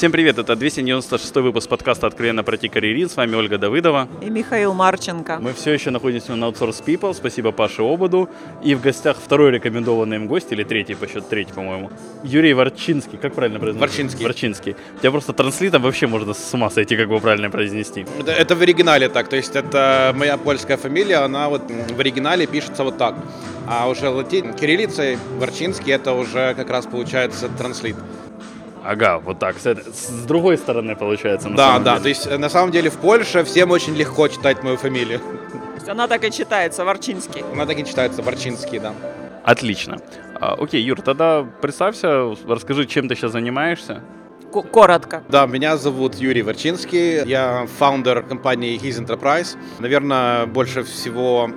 Всем привет, это 296 выпуск подкаста «Откровенно пройти карьерин». С вами Ольга Давыдова. И Михаил Марченко. Мы все еще находимся на Outsource People, спасибо Паше Ободу. И в гостях второй рекомендованный им гость, или третий по счету, третий, по-моему, Юрий Ворчинский. Как правильно произносить? Ворчинский. Ворчинский. У тебя просто транслитом вообще можно с ума сойти, как его правильно произнести. Это, это в оригинале так, то есть это моя польская фамилия, она вот в оригинале пишется вот так. А уже латин, кириллицей Ворчинский это уже как раз получается транслит. Ага, вот так. С, с другой стороны получается. на да, самом да, деле. то есть э, на самом деле в Польше всем очень легко читать мою фамилию. То есть она так и читается, Ворчинский. Она так и читается Ворчинский, да. Отлично. А, окей, Юр, тогда представься, расскажи, чем ты сейчас занимаешься. К- коротко. Да, меня зовут Юрий Ворчинский, я фаундер компании His Enterprise. Наверное, больше всего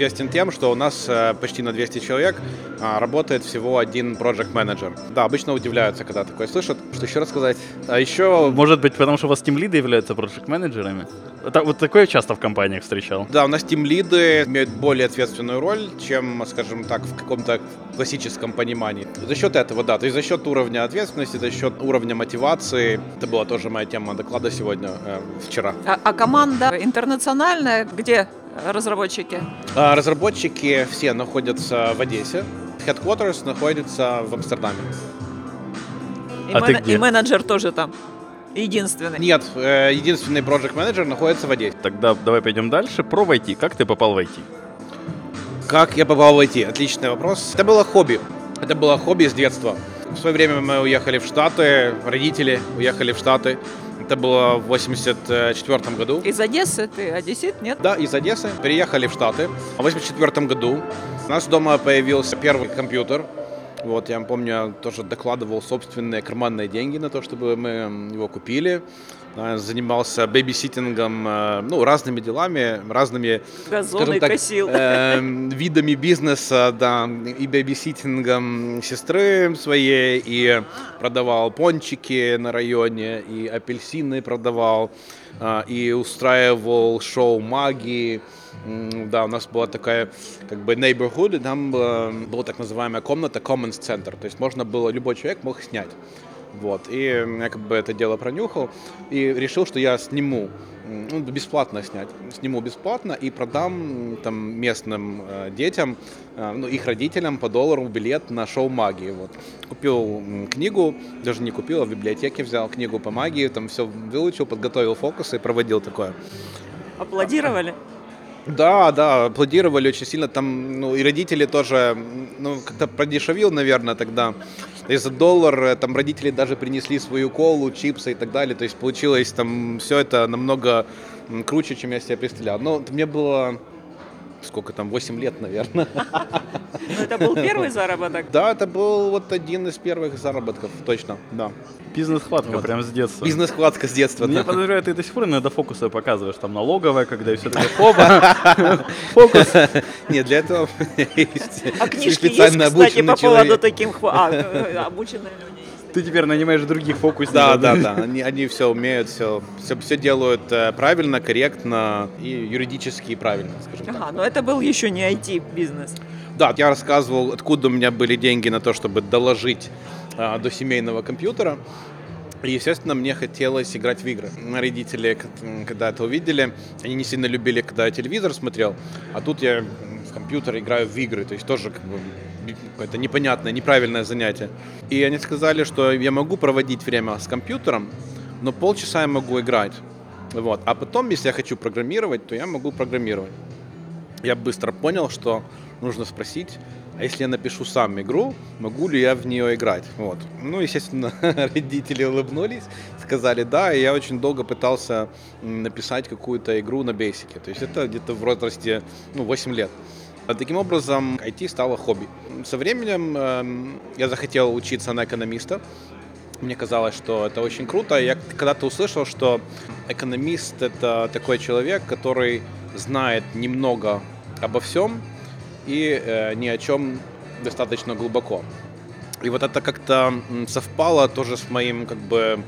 известен тем, что у нас э, почти на 200 человек а, работает всего один project менеджер. Да, обычно удивляются, когда такое слышат. Что еще рассказать? А еще Может быть, потому что у вас тимлиды являются проект-менеджерами? Это, вот такое часто в компаниях встречал. Да, у нас тим-лиды имеют более ответственную роль, чем, скажем так, в каком-то классическом понимании. За счет этого, да, то есть за счет уровня ответственности, за счет уровня мотивации. Это была тоже моя тема доклада сегодня, э, вчера. А, а команда интернациональная, где разработчики? А Разработчики все находятся в Одессе. Headquarters находится в Амстердаме. И, А ты мене- где? и менеджер тоже там. Единственный. Нет, э, единственный project менеджер находится в Одессе. Тогда давай пойдем дальше. Про в IT. Как ты попал в IT? Как я попал в IT? Отличный вопрос. Это было хобби. Это было хобби с детства. В свое время мы уехали в Штаты, родители уехали в Штаты. Это было в 84 году. Из Одессы ты одессит, нет? Да, из Одессы переехали в Штаты. В 84 году у нас дома появился первый компьютер. Вот, я помню, я тоже докладывал собственные карманные деньги на то, чтобы мы его купили. А, Занимался бэбиситингом, э, ну, разными делами, разными, Газоны так, косил. эм, видами бизнеса, да, и бэбиситингом сестры своей, и продавал пончики на районе, и апельсины продавал, а, и устраивал шоу магии. Да, у нас была такая как бы neighborhood, и там э, была так называемая комната Commons Center, то есть можно было, любой человек мог снять. Вот, и я как бы это дело пронюхал и решил, что я сниму, ну, бесплатно снять, сниму бесплатно и продам там местным э, детям, э, ну, их родителям по доллару билет на шоу магии, вот. Купил книгу, даже не купил, а в библиотеке взял книгу по магии, там все выучил, подготовил фокусы и проводил такое. Аплодировали? Да, да, аплодировали очень сильно. Там, ну, и родители тоже, ну, как-то продешевил, наверное, тогда. И за доллар э, там родители даже принесли свою колу, чипсы и так далее. То есть получилось там все это намного круче, чем я себе представлял. Но мне было сколько там, 8 лет, наверное. Ну, это был первый заработок. Да, это был вот один из первых заработков, точно, да. Бизнес-хватка Вот. прям с детства. Бизнес-вкладка с детства. Я да. подозреваю, ты до сих пор иногда фокусы показываешь, там налоговая, когда и все таки хоба. Фокус. Нет, для этого есть А книжки есть, специально кстати, по поводу таким... А, э. Ты теперь нанимаешь других фокусников. Да, да, да. Они, они все умеют, все, все, все делают э, правильно, корректно и юридически правильно, скажем так. Ага, но это был еще не IT-бизнес. Да, я рассказывал, откуда у меня были деньги на то, чтобы доложить а, до семейного компьютера. И, естественно, мне хотелось играть в игры. Родители, когда это увидели, они не сильно любили, когда я телевизор смотрел, а тут я в компьютер играю в игры, то есть тоже как бы какое-то непонятное, неправильное занятие. И они сказали, что я могу проводить время с компьютером, но полчаса я могу играть. Вот. А потом, если я хочу программировать, то я могу программировать я быстро понял, что нужно спросить, а если я напишу сам игру, могу ли я в нее играть? Вот. Ну, естественно, родители улыбнулись, сказали да, и я очень долго пытался написать какую-то игру на бейсике. То есть это где-то в возрасте ну, 8 лет. А Таким образом, IT стало хобби. Со временем эм, я захотел учиться на экономиста. Мне казалось, что это очень круто. Я когда-то услышал, что экономист – это такой человек, который знает немного обо всем и э, ни о чем достаточно глубоко. И вот это как-то совпало тоже с моим как бы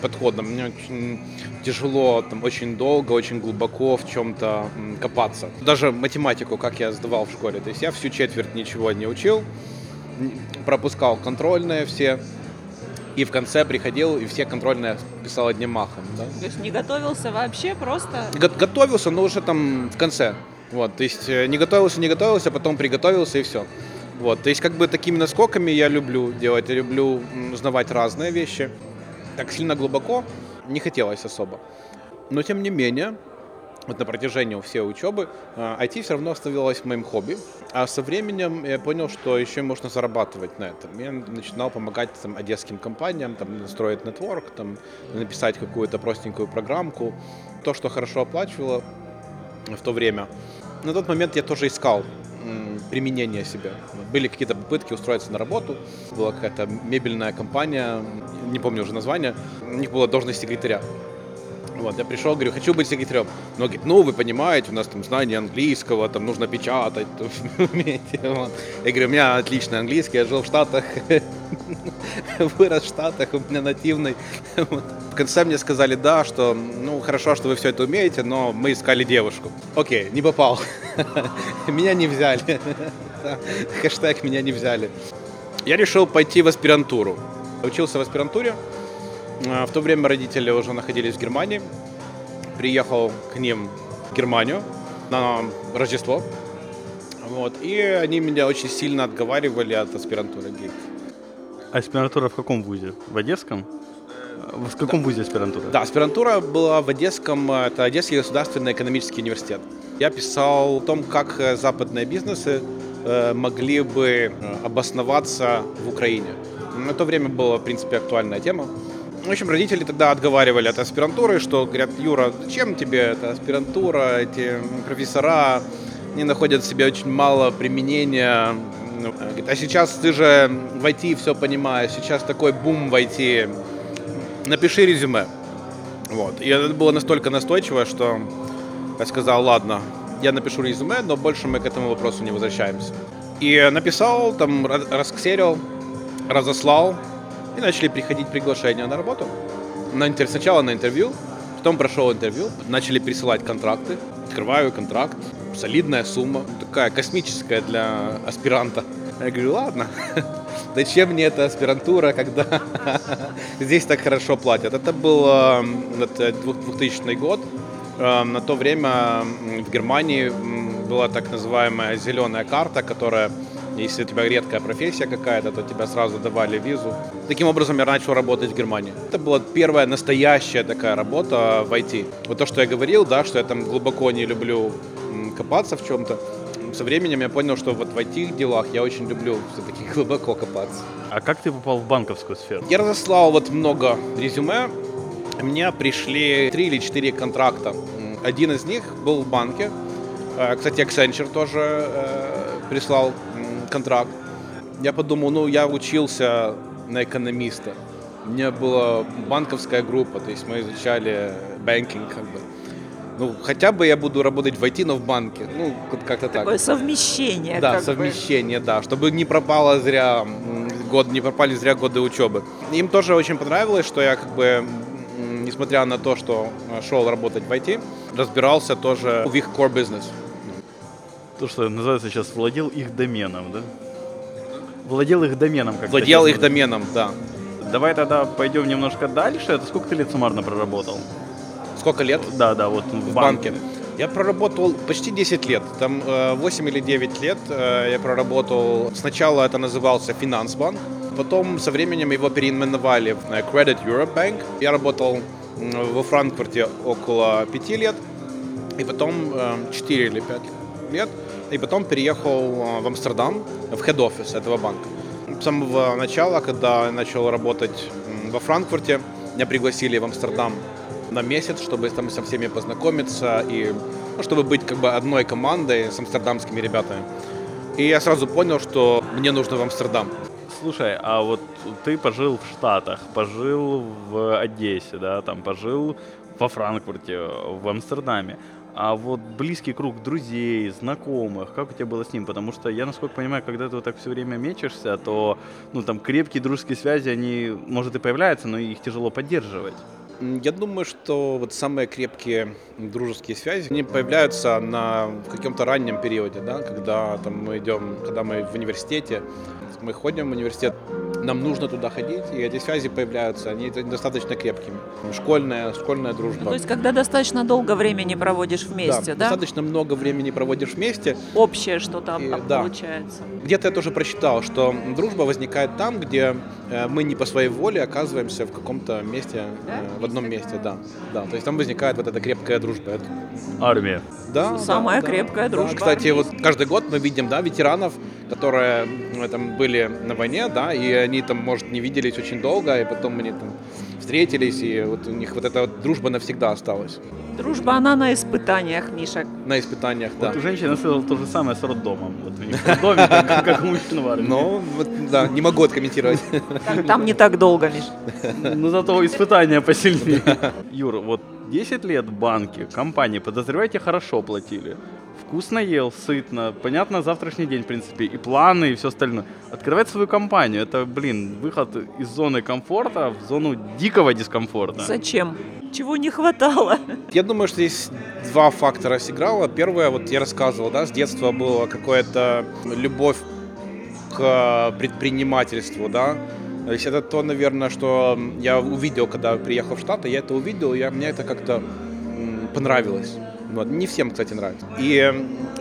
подходом. Мне очень тяжело, там, очень долго, очень глубоко в чем-то копаться. Даже математику, как я сдавал в школе. То есть я всю четверть ничего не учил, пропускал контрольные все, И в конце приходил, и все контрольные писал одним махом. Да? То есть не готовился вообще, просто... Го- Готовился, но уже там в конце. Вот, то есть э, не готовился, не готовился, потом приготовился и все. Вот, то есть как бы такими наскоками я люблю делать, я люблю узнавать разные вещи. Так сильно глубоко не хотелось особо. Но тем не менее, вот на протяжении всей учебы э, IT все равно оставалось моим хобби. А со временем я понял, что еще можно зарабатывать на этом. Я начинал помогать там, одесским компаниям, там, настроить нетворк, там, написать какую-то простенькую программку. То, что хорошо оплачивало в то время. На тот момент я тоже искал применение себя. Были какие-то попытки устроиться на работу. Была какая-то мебельная компания, не помню уже название. У них была должность секретаря. Вот, я пришел, говорю, хочу быть секретарем. Но говорит, ну, вы понимаете, у нас там знание английского, там нужно печатать. Я говорю, у меня отличный английский, я жил в Штатах, вырос в Штатах, у меня нативный. В конце мне сказали, да, что, ну, хорошо, что вы все это умеете, но мы искали девушку. Окей, не попал. Меня не взяли. Хэштег меня не взяли. Я решил пойти в аспирантуру. Учился в аспирантуре. А, В то время родители уже находились в Германии. Приехал к ним в Германию на Рождество. Вот. И они меня очень сильно отговаривали от аспирантуры. Говорит, Аспирантура в каком вузе? В Одесском? В каком вузе аспирантура? Да, аспирантура была в Одесском, это Одесский государственный экономический университет. Я писал о том, как э, западные бизнесы э, могли бы э, обосноваться в Украине. На то время была, в принципе, актуальная тема. В общем, родители тогда отговаривали от аспирантуры, что говорят, Юра, зачем тебе эта аспирантура, эти профессора, они находят в себе очень мало применения. Ну, А сейчас ты же в IT все понимаешь, сейчас такой бум в IT, напиши резюме. Вот. И это было настолько настойчиво, что я сказал, ладно, я напишу резюме, но больше мы к этому вопросу не возвращаемся. И написал, там, расксерил, разослал, и начали приходить приглашения на работу. На интер... Сначала на интервью, потом прошел интервью, начали присылать контракты. Открываю контракт, солидная сумма, такая космическая для аспиранта. Я говорю, ладно, зачем мне эта аспирантура, когда здесь так хорошо платят. Это был э, это 2000 год. Э, На то время в Германии была так называемая зеленая карта, которая, если у тебя редкая профессия какая-то, то тебя сразу давали визу. Таким образом я начал работать в Германии. Это была первая настоящая такая работа в IT. Вот то, что я говорил, да, что я там глубоко не люблю копаться в чем-то. Со временем я понял, что вот в IT делах я очень люблю все-таки глубоко копаться. А как ты попал в банковскую сферу? Я разослал вот много резюме. Мне пришли три или четыре контракта. Один из них был в банке. Э, Кстати, Accenture тоже э, прислал контракт. Я подумал, ну, я учился на экономиста. У меня была банковская группа, то есть мы изучали банкинг как бы. Ну, хотя бы я буду работать в IT, но в банке. Ну, как-то так. Такое совмещение. Да, как бы. совмещение, да, чтобы не пропало зря год, не пропали зря годы учебы. Им тоже очень понравилось, что я как бы, несмотря на то, что э, шел работать в IT, разбирался тоже в их core business. То, что называется сейчас владел их доменом, да? Владел их доменом, как Владел их доменом, да. Давай тогда пойдем немножко дальше. Это сколько ты лет суммарно проработал? Сколько лет? Да, да, вот в, в банке. Я проработал почти 10 лет. Там э, 8 или 9 лет э, я проработал. Сначала это назывался Финансбанк, потом со временем его переименовали в э, Credit Europe Bank. Я работал во Франкфурте около 5 лет, и потом э, 4 или 5 лет, и потом переехал э, в Амстердам, в хед-офис этого банка. С самого начала, когда я начал работать во Франкфурте, меня пригласили в Амстердам на месяц, чтобы там со всеми познакомиться и ну, чтобы быть как бы одной командой с амстердамскими ребятами. И я сразу понял, что мне нужно в Амстердам. Слушай, а вот ты пожил в Штатах, пожил в Одессе, да, там пожил во Франкфурте, в Амстердаме. А вот близкий круг друзей, знакомых, как у тебя было с ним? Потому что я, насколько понимаю, когда ты вот так все время мечешься, то ну там крепкие дружеские связи, они, может, и появляются, но их тяжело поддерживать. Я думаю, что вот самые крепкие дружеские связи, они появляются на каком-то раннем периоде, да, когда там мы идем, когда мы в университете, мы ходим в университет, нам нужно туда ходить, и эти связи появляются, они достаточно крепкими. Школьная, школьная дружба. То есть, когда достаточно долго времени проводишь вместе, да? достаточно много времени проводишь вместе. Общее что-то И, да. получается. Где-то я тоже прочитал, что дружба возникает там, где э, мы не по своей воле оказываемся в каком-то месте, э, Да? в одном месте, да. Да, то есть там возникает вот эта крепкая дружба. Это- Армия. Да, Самая да, крепкая да. дружба Кстати, вот каждый год мы видим, да, ветеранов, которые ну, там были на войне, да, и они там, может, не виделись очень долго, и потом они там встретились, и вот у них вот эта вот дружба навсегда осталась Дружба, она на испытаниях, Миша. на испытаниях, да. Вот у женщины сказал то же самое с роддомом. Вот у них в роддоме, как, как у мужчин в армии. Но, вот, да, не могу откомментировать. Там, там не так долго, Миш. Но зато испытания посильнее. Юр, вот 10 лет банки, компании, подозреваете, хорошо платили. Вкусно ел, сытно, понятно, завтрашний день, в принципе, и планы, и все остальное. Открывать свою компанию, это, блин, выход из зоны комфорта в зону дикого дискомфорта. Зачем? Чего не хватало? Я думаю, что здесь два фактора сыграло. Первое, вот я рассказывал, да, с детства была какая-то любовь к предпринимательству, да. То есть это то, наверное, что я увидел, когда приехал в Штаты, я это увидел, и я, мне это как-то понравилось. Вот. Не всем, кстати, нравится. И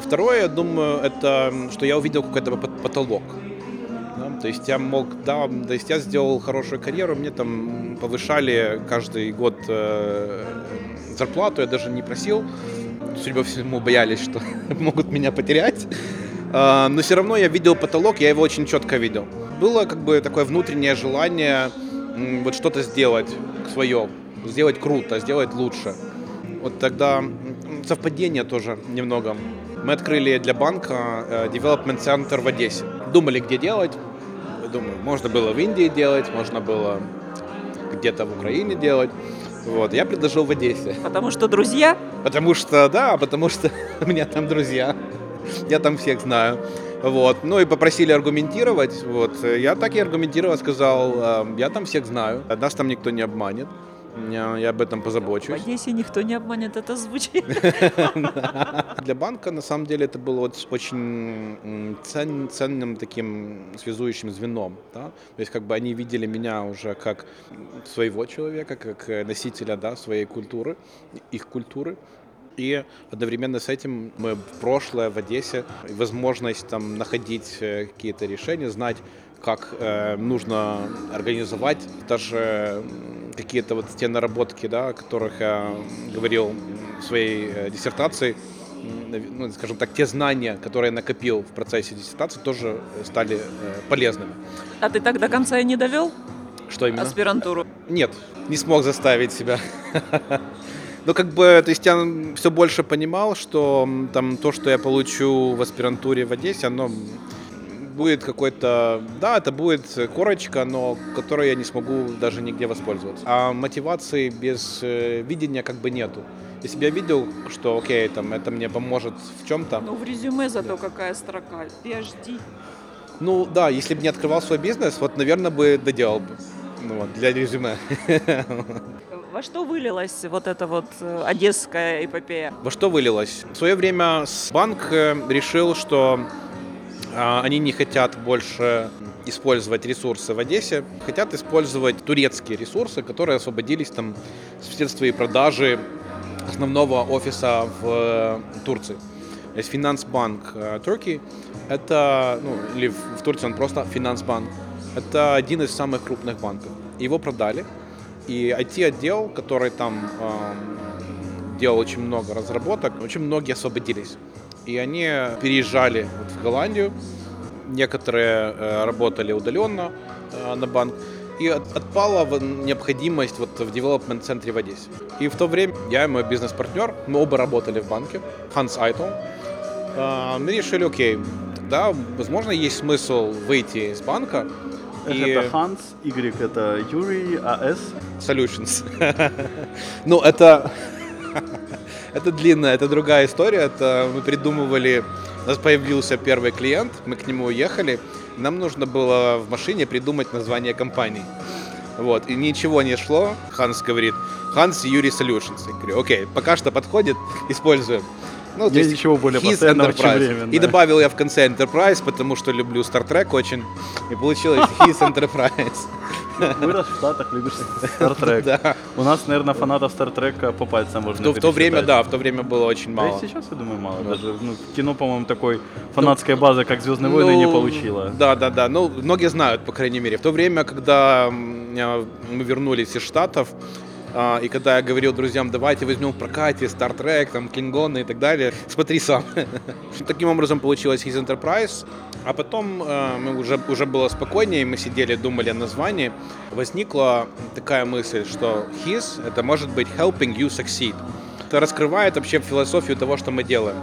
второе, я думаю, это что я увидел какой-то пот- потолок. Да, То есть я мог, да, то есть я сделал хорошую карьеру, мне там повышали каждый год э, зарплату, я даже не просил. Судя по всему, боялись, что могут меня потерять. А, Но все равно я видел потолок, я его очень четко видел. Было как бы такое внутреннее желание м, вот что-то сделать свое, сделать круто, сделать лучше. Вот тогда совпадение тоже немного. Мы открыли для банка э, development центр в Одессе. Думали, где делать. Думаю, можно было в Индии делать, можно было где-то в Украине делать. Вот, я предложил в Одессе. Потому что друзья, Потому что, да, потому что у меня там друзья. Я там всех знаю. Вот. Ну и попросили аргументировать. Вот. Я так и аргументировал, сказал, э, я там всех знаю. Нас там никто не обманет. Я, об этом в позабочусь. Одессе никто не обманет, это звучит. Для банка, на самом деле, это было очень ценным таким связующим звеном. Да? То есть, как бы они видели меня уже как своего человека, как э, носителя да, своей культуры, их культуры. И одновременно с этим мы в прошлое в Одессе, возможность там находить э, какие-то решения, знать, как э, нужно организовать даже какие-то вот те наработки, да, о которых я говорил в своей э, диссертации, ну, скажем так, те знания, которые я накопил в процессе диссертации, тоже стали э, полезными. А ты так до конца и не довел Что именно? аспирантуру? Нет, не смог заставить себя. Ну, как бы, то есть я все больше понимал, что там то, что я получу в аспирантуре в Одессе, оно будет какой-то, да, это будет корочка, но которой я не смогу даже нигде воспользоваться. А мотивации без э, видения как бы нету. Если бы я видел, что, окей, там, это мне поможет в чем-то, Ну, в резюме зато какая строка. PhD. ну, да, если бы не открывал свой бизнес, вот, наверное, бы доделал бы. Ну, вот, для резюме. Во что вылилась вот эта вот э, одесская эпопея? Во что вылилось? В свое время банк э, решил, что они не хотят больше использовать ресурсы в Одессе, хотят использовать турецкие ресурсы, которые освободились там вследствие продажи основного офиса в э, Турции. То есть Финансбанк э, Turkey, это, ну, или в Турции он просто Финансбанк, это один из самых крупных банков. Его продали, и IT-отдел, который там эм, делал очень много разработок, очень многие освободились. И они переезжали вот в Голландию, некоторые э, работали удаленно э, на банк, и от- отпала необходимость вот в девелопмент-центре в Одессе. И в то время я и мой бизнес-партнер, мы оба работали в банке, Ханс Айтл, э, мы решили, окей, тогда, возможно, есть смысл выйти из банка. И Это Ханс, Y это Юрий, а С? Solutions. Ну, это... Это длинная, это другая история. Это мы придумывали... У нас появился первый клиент, мы к нему уехали. Нам нужно было в машине придумать название компании. Вот, и ничего не шло. Ханс говорит, Ханс Юрий Solutions. Я говорю, окей, пока что подходит, используем. Ну, Нет ничего более постоянного, чем временно. И добавил я в конце Enterprise, потому что люблю Star Trek очень. И получилось His Enterprise. Вырос в Штатах, любишь Star Trek. Да. У нас, наверное, фанатов Star Trek по пальцам можно В то, время, да, в то время было очень Да и мало. сейчас, я думаю, мало. Даже ну, кино, по-моему, такой фанатской базы, как Звездные войны, не Ну, получило. Да, да, да. Ну, многие знают, по крайней мере. В то время, когда а, мы вернулись из Штатов, и когда я говорил друзьям, давайте возьмем в прокате Star Trek, там, Клингоны и так далее, смотри сам. Таким образом получилось His Enterprise. А потом э, мы уже, уже было спокойнее, мы сидели, думали о названии. Возникла такая мысль, что His — это может быть helping you succeed. Это раскрывает вообще философию того, что мы делаем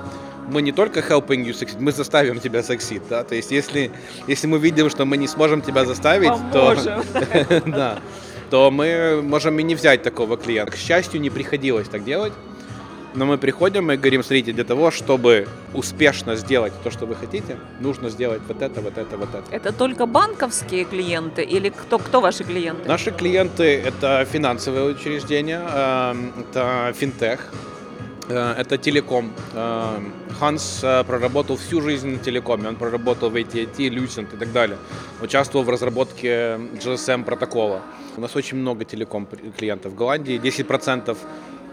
мы не только helping you succeed, мы заставим тебя succeed, да, то есть если, если мы видим, что мы не сможем тебя заставить, Поможем. то, да, то мы можем и не взять такого клиента. К счастью, не приходилось так делать, но мы приходим и говорим, смотрите, для того, чтобы успешно сделать то, что вы хотите, нужно сделать вот это, вот это, вот это. Это только банковские клиенты или кто, кто ваши клиенты? Наши клиенты – это финансовые учреждения, эм, это финтех, э, это телеком. Э, Ханс э, проработал всю жизнь на телекоме, он проработал в AT&T, Lucent и так далее. Участвовал в разработке GSM протокола. У нас очень много телеком клиентов. В Голландии 10%,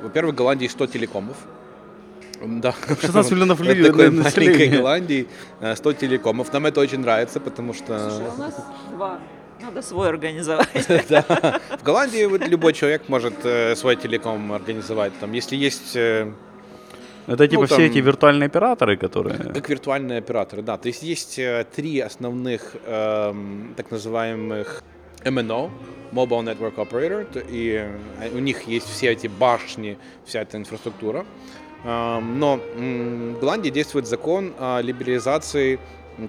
во-первых, в Голландии 100 телекомов. Да. 16 миллионов Это людей такой на- маленькой. Голландии э, 100 телекомов. Нам это очень нравится, потому что... Слушай, у нас два. Надо свой организовать. Да. В Голландии вот любой человек может э, свой телеком организовать. Там, если есть э, Это типа Ну, все там- эти виртуальные операторы, которые... как виртуальные операторы, да. То есть есть э, три основных эм, так называемых MNO, Mobile Network Operator, и э, у них есть все эти башни, вся эта инфраструктура. Эм, Но в Голландии действует закон о либерализации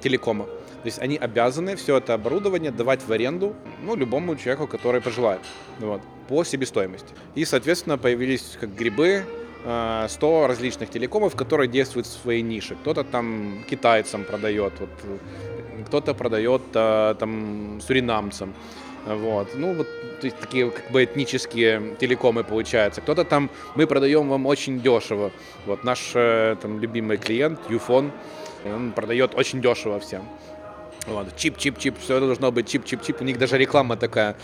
телекома. То есть они обязаны все это оборудование давать в аренду ну, любому человеку, который пожелает, вот, по себестоимости. И, соответственно, появились как грибы э, 100 различных телекомов, которые действуют в своей нише. Кто-то там китайцам продает, вот, э, кто-то продает э, там суринамцам. Вот. Ну, вот то есть такие как бы этнические телекомы получаются. Кто-то там, мы продаем вам очень дешево. Вот наш э, там любимый клиент, Юфон, он продает очень дешево всем. Вот. Чип, чип, чип, все должно быть чип, чип, чип. У них даже реклама такая.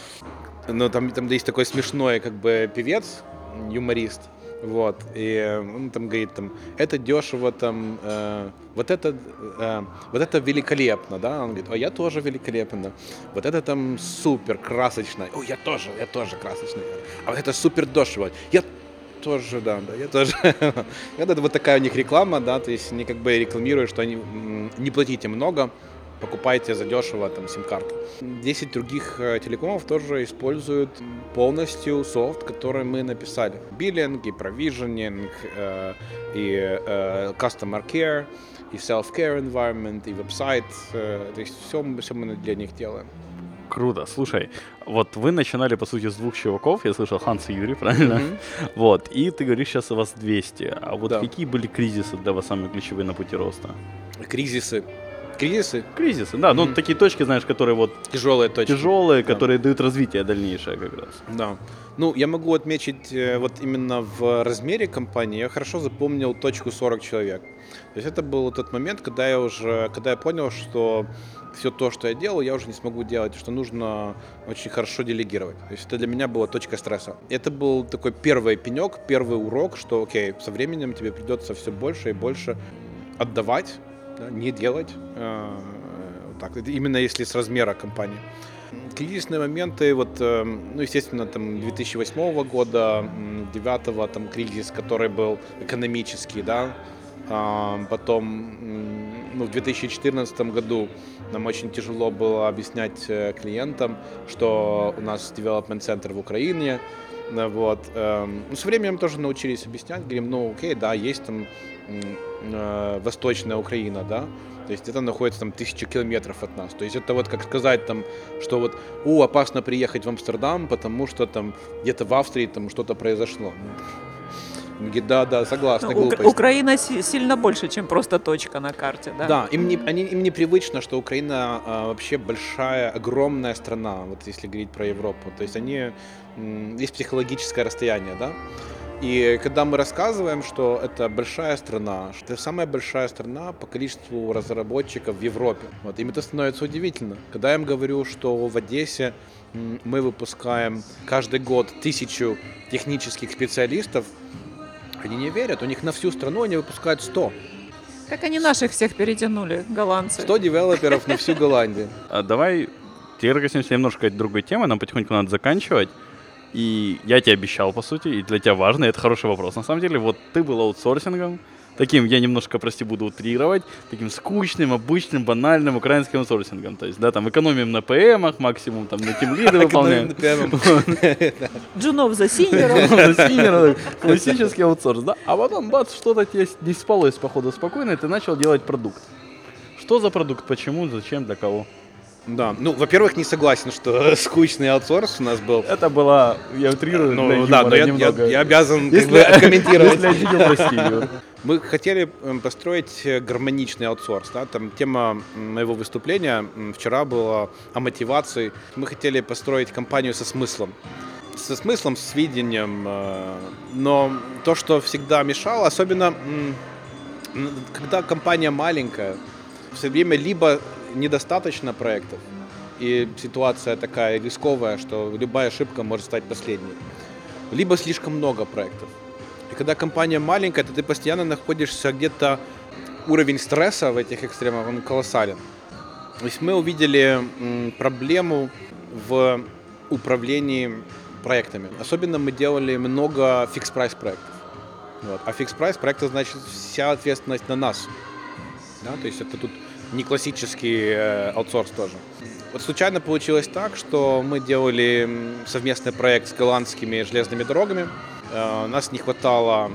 Ну, там, там есть такой смешной, как бы, певец, юморист. Вот. И он там говорит, там, это дешево, там, э, вот это, э, вот это великолепно, да? Он говорит, о, я тоже великолепно. Вот это там супер красочно. О, я тоже, я тоже красочный. А вот это супер дешево. Я тоже, да, да, я тоже. Это вот такая у них реклама, да, то есть они как бы рекламируют, что они не платите много, покупайте задешево там сим-карту. 10 других э, телекомов тоже используют полностью софт, который мы написали. Биллинг, и провиженинг, э, и э, customer care, и self-care environment, и веб-сайт. то есть все, все мы для них делаем. Круто. Слушай, вот вы начинали, по сути, с двух чуваков. Я слышал Ханс и Юрий, правильно? Мгм. Вот. И ты говоришь, сейчас у вас 200. А вот Да. какие были кризисы для вас самые ключевые на пути роста? Кризисы. Кризисы? Кризисы, да. Ну, Мгм. такие точки, знаешь, которые вот Тяжелые точки. тяжелые, Да. которые дают развитие дальнейшее как раз. Да. Ну, я могу отметить, э, вот именно в размере компании я хорошо запомнил точку 40 человек. То есть это был тот момент, когда я уже, когда я понял, что все то, что я делал, я уже не смогу делать, что нужно очень хорошо делегировать. То есть это для меня была точка стресса. Это был такой первый пенек, первый урок, что, окей, со временем тебе придется все больше и больше отдавать, да, не делать. вот так, именно если с размера компании. Кризисные моменты, вот, э, ну, естественно, там 2008 года, 2009 там кризис, который был экономический, да, А, потом, ну, в 2014 году нам очень тяжело было объяснять э, клиентам, что у нас development центр в Украине, вот. эм, Ну, со временем тоже научились объяснять, говорим, ну, окей, да, есть там восточная Украина, да, то есть это находится там тысячи километров от нас. То есть это вот как сказать там, что вот, о, опасно приехать в Амстердам, потому что там где-то в Австрии там что-то произошло. Да, да, согласна, Ну, глупость. Украина си- сильно больше, чем просто точка на карте, да? Да, им, не, они, им непривычно, что Украина а, вообще большая, огромная страна, вот если говорить про Европу. То есть они, есть психологическое расстояние, да? И когда мы рассказываем, что это большая страна, что это самая большая страна по количеству разработчиков в Европе, вот, им это становится удивительно. Когда я им говорю, что в Одессе мы выпускаем каждый год тысячу технических специалистов, они не верят, у них на всю страну они выпускают 100. Как они наших всех перетянули, голландцы. 100 девелоперов на всю Голландию. А давай теперь коснемся немножко другой темы, нам потихоньку надо заканчивать. И я тебе обещал, по сути, и для тебя важно, и это хороший вопрос. На самом деле, вот ты был аутсорсингом, таким, я немножко, прости, буду утрировать, таким скучным, обычным, банальным украинским аутсорсингом. То есть, да, там экономим на ПМах, максимум там на тимлиды выполняем. Джунов за сеньором. Классический аутсорс, да? А потом, бац, что-то тебе не спалось, походу, спокойно, и ты начал делать продукт. Что за продукт, почему, зачем, для кого? Да, ну, во-первых, не согласен, что скучный аутсорс у нас был. Это была, я утрирую, для Ну, да, юмора но я, я- немного. я обязан как Если- бы откомментировать. Если. Мы хотели эм, построить э, гармоничный аутсорс. Да? Там тема моего выступления вчера была о мотивации. Мы хотели построить компанию со смыслом. Со смыслом, с видением. э, Но то, что всегда мешало, особенно когда компания маленькая, все время либо недостаточно проектов, и ситуация такая рисковая, что любая ошибка может стать последней, либо слишком много проектов. И когда компания маленькая, то ты постоянно находишься где-то уровень стресса в этих экстремах, он колоссален. То есть мы увидели проблему в управлении проектами. Особенно мы делали много fixed-price проектов. Вот. А fixed-price проекта значит вся ответственность на нас. Да? То есть это тут не классический э, аутсорс тоже. Вот случайно получилось так, что мы делали совместный проект с голландскими железными дорогами. Э, У нас не хватало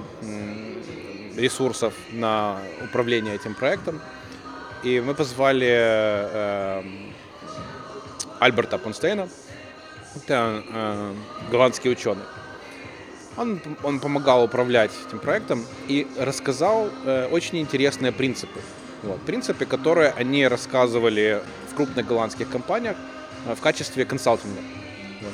ресурсов на управление этим проектом. И мы позвали э, Альберта Понстейна, это э, голландский ученый. Он, он помогал управлять этим проектом и рассказал э, очень интересные принципы. Вот, принципы, которые они рассказывали в крупных голландских компаниях э, в качестве консалтинга. Вот.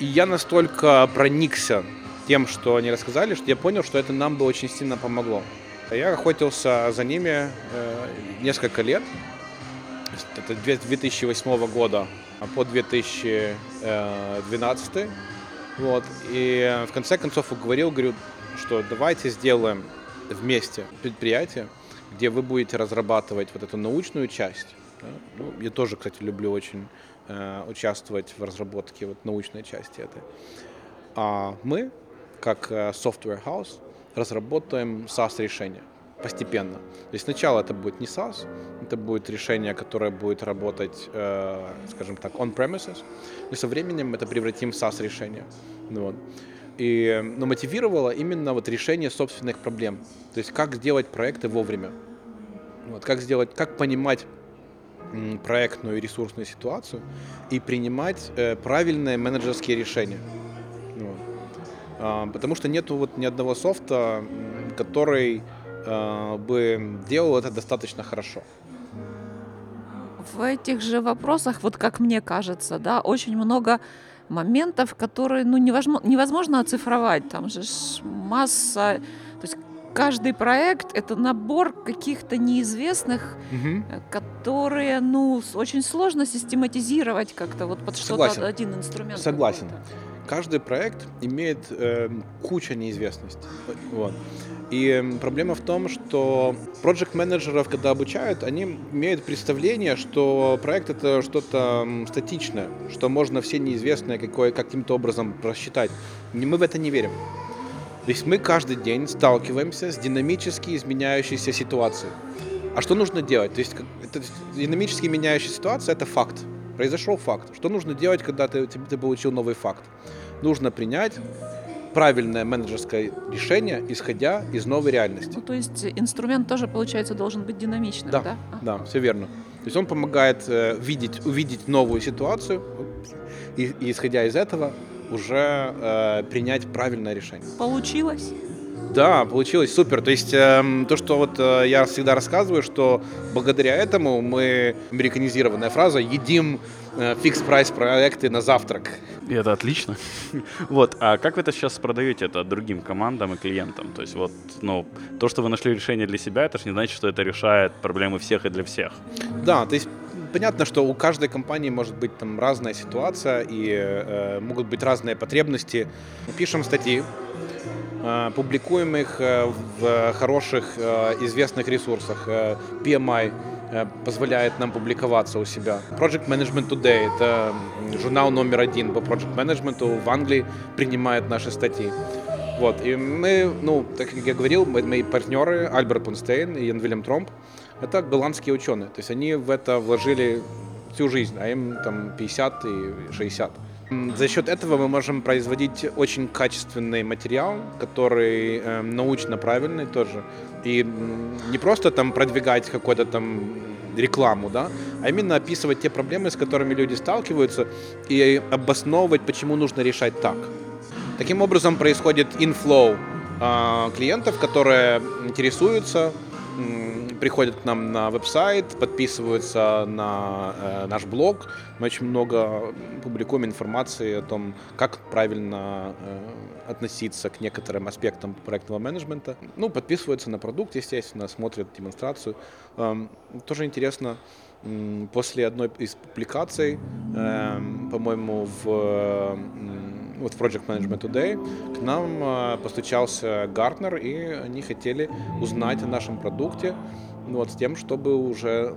И я настолько проникся тем, что они рассказали, что я понял, что это нам бы очень сильно помогло. Я охотился за ними э, несколько лет. Это две- 2008 года а по 2012. Вот. И в конце концов уговорил, говорю, что давайте сделаем вместе предприятие, где вы будете разрабатывать вот эту научную часть. да. Ну, я тоже, кстати, люблю очень э, участвовать в разработке вот научной части этой. А мы, как э, software house, разработаем SaaS-решение постепенно. То есть сначала это будет не SaaS, это будет решение, которое будет работать, э, скажем так, on-premises, и со временем это превратим в SaaS-решение. Ну вот. И, но мотивировало именно вот решение собственных проблем. То есть как сделать проекты вовремя. Вот, как сделать, как понимать проектную и ресурсную ситуацию и принимать э, правильные менеджерские решения. Вот. А, потому что нету вот ни одного софта, который э, бы делал это достаточно хорошо. В этих же вопросах, вот как мне кажется, да, очень много моментов, которые ну, невозможно, невозможно оцифровать. Там же масса... То есть каждый проект — это набор каких-то неизвестных, э, которые, ну, очень сложно систематизировать как-то вот под что-то один инструмент. Согласен. какой-то. Каждый проект имеет э, куча неизвестностей. Вот. И м, проблема в том, что проект менеджеров когда обучают, они имеют представление, что проект это что-то м, статичное, что можно все неизвестное какое, каким-то образом просчитать. Мы в это не верим. То есть мы каждый день сталкиваемся с динамически изменяющейся ситуацией. А что нужно делать? То есть это динамически меняющая ситуация – это факт. Произошел факт. Что нужно делать, когда ты, ты ты получил новый факт? Нужно принять правильное менеджерское решение, исходя из новой реальности. Ну, то есть инструмент тоже, получается, должен быть динамичным, да? Да, А. Да, все верно. То есть он помогает э, видеть, увидеть новую ситуацию и, и исходя из этого уже э, принять правильное решение. Получилось? Да, получилось супер. То есть эм, то, что вот э, я всегда рассказываю, что благодаря этому мы, американизированная фраза, едим э, fixed-price проекты на завтрак. И это отлично. вот, а как вы это сейчас продаете это другим командам и клиентам? То есть вот, ну, то, что вы нашли решение для себя, это же не значит, что это решает проблемы всех и для всех. Да, то есть понятно, что у каждой компании может быть там разная ситуация и э, могут быть разные потребности. Пишем статьи, э, публикуем их э, в хороших э, известных ресурсах. Э, PMI э, позволяет нам публиковаться у себя. Project Management Today — это журнал номер один по Project Management в Англии, принимает наши статьи. Вот, и мы, ну, так как я говорил, мои партнеры Альберт Пунстейн и Ян Вильям Тромп, это голландские ученые. То есть они в это вложили всю жизнь, а им там 50 и 60. За счет этого мы можем производить очень качественный материал, который э, научно правильный тоже. И не просто там продвигать какую-то там рекламу, да, а именно описывать те проблемы, с которыми люди сталкиваются, и обосновывать, почему нужно решать так. Таким образом происходит inflow э, клиентов, которые интересуются, приходят к нам на веб-сайт, подписываются на э, наш блог. Мы очень много публикуем информации о том, как правильно э, относиться к некоторым аспектам проектного менеджмента. Ну, подписываются на продукт, естественно, смотрят демонстрацию. Э, тоже интересно, после одной из публикаций, э, по-моему, в вот в Project Management Today, к нам э, постучался Гартнер, и они хотели узнать о нашем продукте, ну, вот с тем, чтобы уже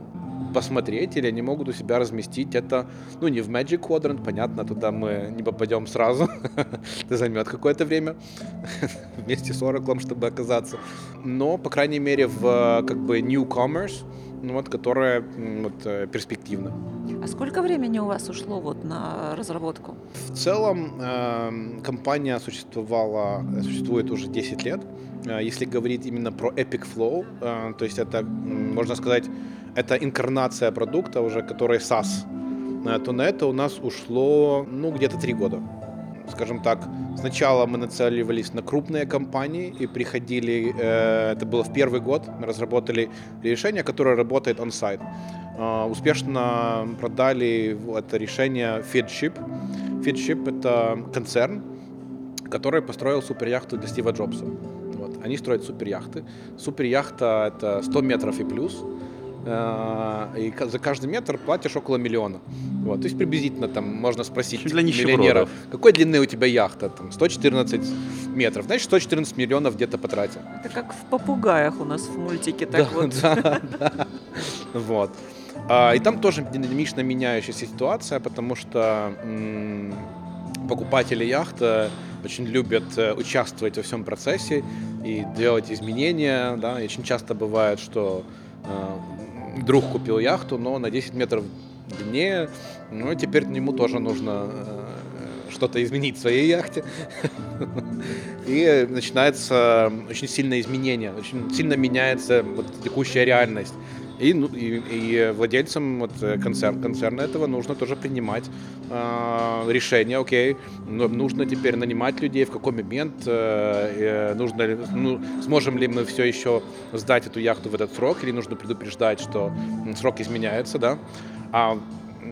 посмотреть, или они могут у себя разместить это, ну, не в Magic Quadrant, понятно, туда мы не попадем сразу, это займет какое-то время, вместе с Oracle, чтобы оказаться, но, по крайней мере, в как бы newcomers, вот, которая вот, э, перспективна. А сколько времени у вас ушло вот на разработку? В целом э, компания существовала, существует уже 10 лет. Э, если говорить именно про Epic Flow, э, то есть это, можно сказать, это инкарнация продукта уже, который SaaS, э, то на это у нас ушло, ну, где-то 3 года скажем так, сначала мы нацеливались на крупные компании и приходили, э, это было в первый год, мы разработали решение, которое работает on-site. Э, успешно продали это решение FeedShip. FeedShip — это концерн, который построил суперяхту для Стива Джобса. Вот. Они строят суперяхты. Суперяхта — это 100 метров и плюс — и за каждый метр платишь около миллиона. Вот, то есть приблизительно там можно спросить для миллионера, какой длины у тебя яхта? Там 114 метров. Значит, 114 миллионов где-то потратил. Это как в попугаях у нас в мультике. Так да, вот. да, да. Вот. А, и там тоже динамично меняющаяся ситуация, потому что покупатели яхты очень любят э, участвовать во всем процессе и делать изменения. Да. И очень часто бывает, что э, друг купил яхту, но на 10 метров длиннее. Ну, и теперь ему тоже нужно э, что-то изменить в своей яхте. И начинается очень сильное изменение, очень сильно меняется текущая реальность. И, ну, и, и владельцам вот, э, концерн, концерна этого нужно тоже принимать э, решение, окей, нужно теперь нанимать людей, в какой момент, э, нужно, ну, сможем ли мы все еще сдать эту яхту в этот срок, или нужно предупреждать, что срок изменяется, да, а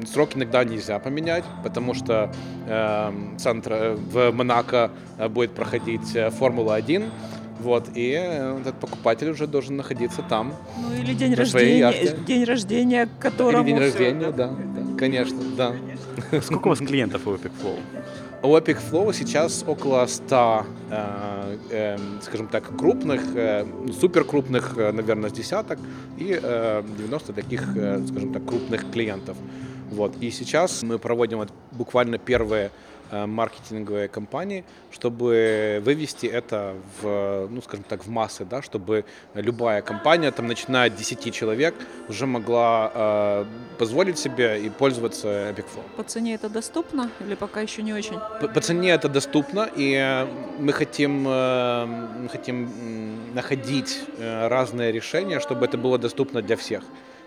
срок иногда нельзя поменять, потому что э, центр, в Монако э, будет проходить э, Формула-1, вот, и э, этот покупатель уже должен находиться там. Ну или день рождения, день рождения которому... Или день рождения, да, да, конечно, да. Сколько у вас клиентов у Epic Flow? У Epic Flow сейчас около 100, э, э, скажем так, крупных, э, супер крупных, э, наверное, с десяток, и э, 90 таких, э, скажем так, крупных клиентов. Вот. И сейчас мы проводим вот буквально первые маркетинговые компании, чтобы вывести это в, ну, скажем так, в массы, да, чтобы любая компания, там, начиная от 10 человек, уже могла э, позволить себе и пользоваться Epic Flow. По цене это доступно или пока еще не очень? По, по цене это доступно, и мы хотим, э, мы хотим находить э, разные решения, чтобы это было доступно для всех.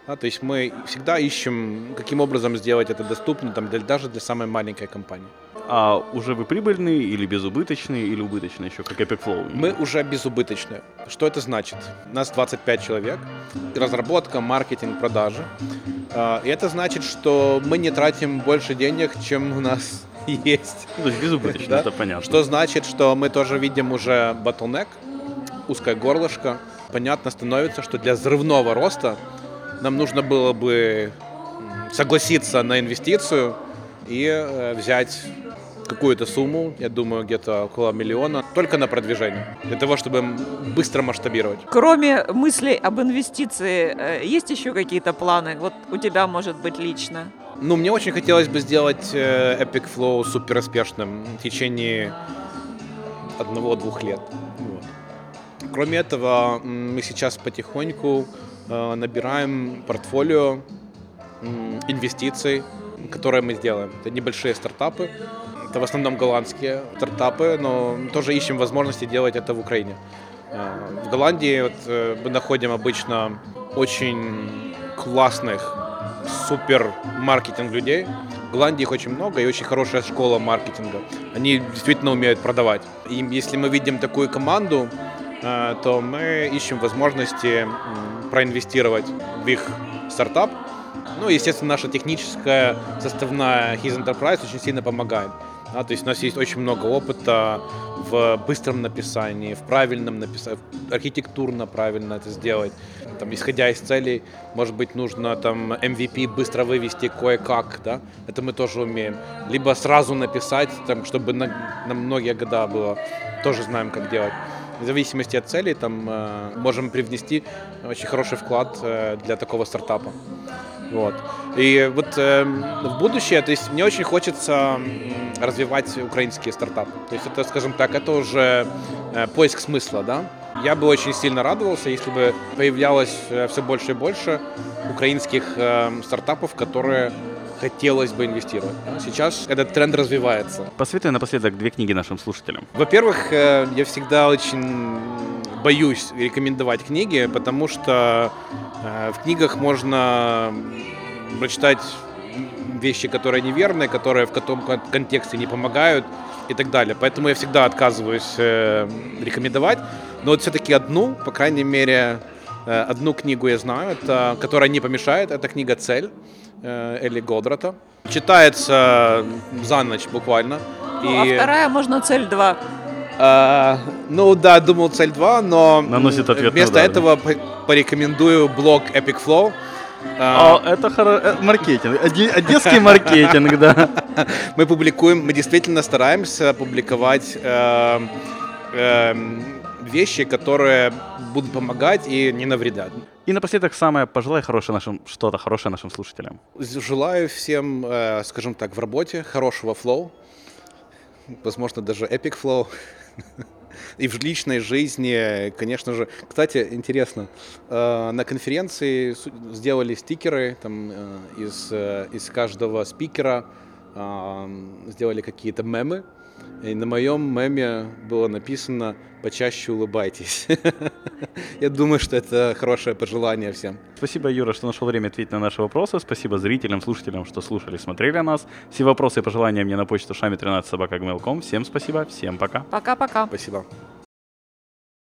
Да, то есть мы всегда ищем, каким образом сделать это доступно там, для, даже для самой маленькой компании. А уже вы прибыльные или безубыточные, или убыточные еще, как Epic Flow? Мы уже безубыточные. Что это значит? У нас 25 человек, разработка, маркетинг, продажи. А, И это значит, что мы не тратим больше денег, чем у нас есть. Ну, то есть безубыточно, Да? это понятно. Что значит, что мы тоже видим уже bottleneck, узкое горлышко. Понятно становится, что для взрывного роста нам нужно было бы согласиться на инвестицию и э, взять какую-то сумму, я думаю, где-то около миллиона, только на продвижение, для того, чтобы быстро масштабировать. Кроме мыслей об инвестиции, э, есть еще какие-то планы? Вот у тебя, может быть, лично? Ну, мне очень хотелось бы сделать э, Epic Flow супер успешным в течение одного-двух лет. Вот. Кроме этого, мы сейчас потихоньку набираем портфолио инвестиций, которые мы сделаем. Это небольшие стартапы. Это в основном голландские стартапы, но тоже ищем возможности делать это в Украине. Э, В Голландии вот, э, мы находим обычно очень классных супер маркетинг людей. В Голландии их очень много и очень хорошая школа маркетинга. Они действительно умеют продавать. И если мы видим такую команду, э, то мы ищем возможности проинвестировать в их стартап. Ну, естественно, наша техническая составная His Enterprise очень сильно помогает. Да, то есть у нас есть очень много опыта в быстром написании, в правильном написании, архитектурно правильно это сделать. Там, исходя из целей, может быть, нужно там MVP быстро вывести кое-как, да, это мы тоже умеем. Либо сразу написать, там, чтобы на, на многие года было, тоже знаем, как делать. В зависимости от целей, там, э, можем привнести очень хороший вклад э, для такого стартапа. Вот. И вот э, в будущее, то есть мне очень хочется развивать украинские стартапы. То есть это, скажем так, это уже э, поиск смысла, да. Я бы очень сильно радовался, если бы появлялось э, все больше и больше украинских э, стартапов, которые хотелось бы инвестировать. Сейчас этот тренд развивается. Посоветуй напоследок две книги нашим слушателям. Во-первых, э, я всегда очень боюсь рекомендовать книги, потому что э, в книгах можно прочитать вещи, которые неверные, которые в каком кон- контексте не помогают и так далее. Поэтому я всегда отказываюсь э, рекомендовать. Но вот все-таки одну, по крайней мере, э, одну книгу я знаю, это, которая не помешает. Это книга «Цель» Элли Годрата. Читается за ночь буквально. Ну, а вторая, можно цель 2. А, ну да, думал цель 2, но Наносит ответный вместо удар, да. этого по- порекомендую блог Epic Flow. О, А, это хоро- э, маркетинг. Оде- Одесский маркетинг, да. Мы публикуем, мы действительно стараемся публиковать э, э, вещи, которые будут помогать и не навредят. И напоследок самое пожелай хорошее нашим, что-то хорошее нашим слушателям. Желаю всем, э, скажем так, в работе хорошего флоу, возможно, даже Epic Flow. И в личной жизни, конечно же. Кстати, интересно, э, на конференции сделали стикеры там, э, из, э, из каждого спикера, э, сделали какие-то мемы. И на моем меме было написано «Почаще улыбайтесь». Я думаю, что это хорошее пожелание всем. Спасибо, Юра, что нашел время ответить на наши вопросы. Спасибо зрителям, слушателям, что слушали, смотрели нас. Все вопросы и пожелания мне на почту шами13 собака Всем спасибо, всем пока. Пока-пока. Спасибо.